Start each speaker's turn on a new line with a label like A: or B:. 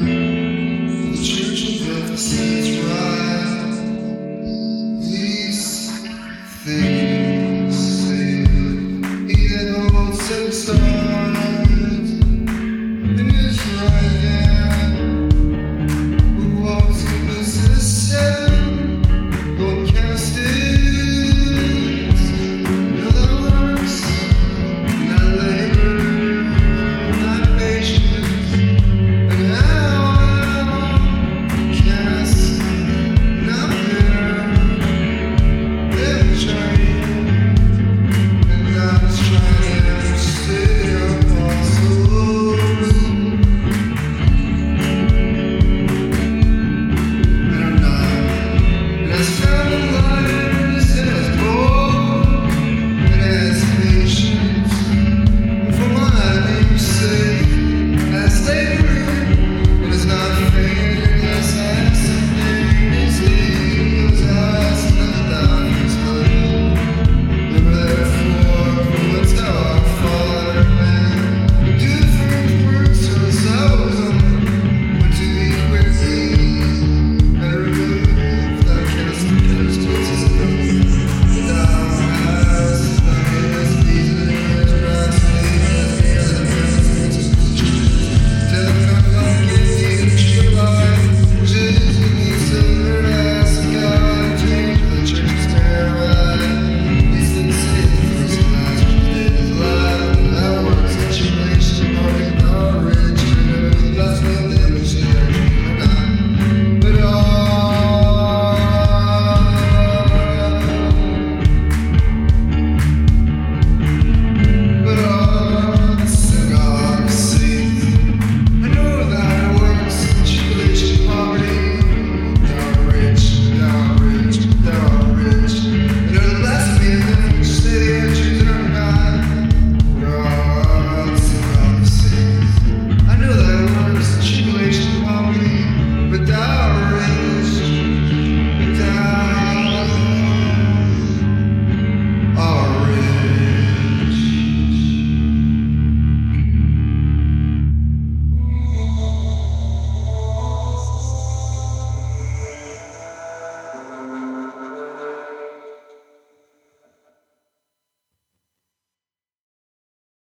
A: me.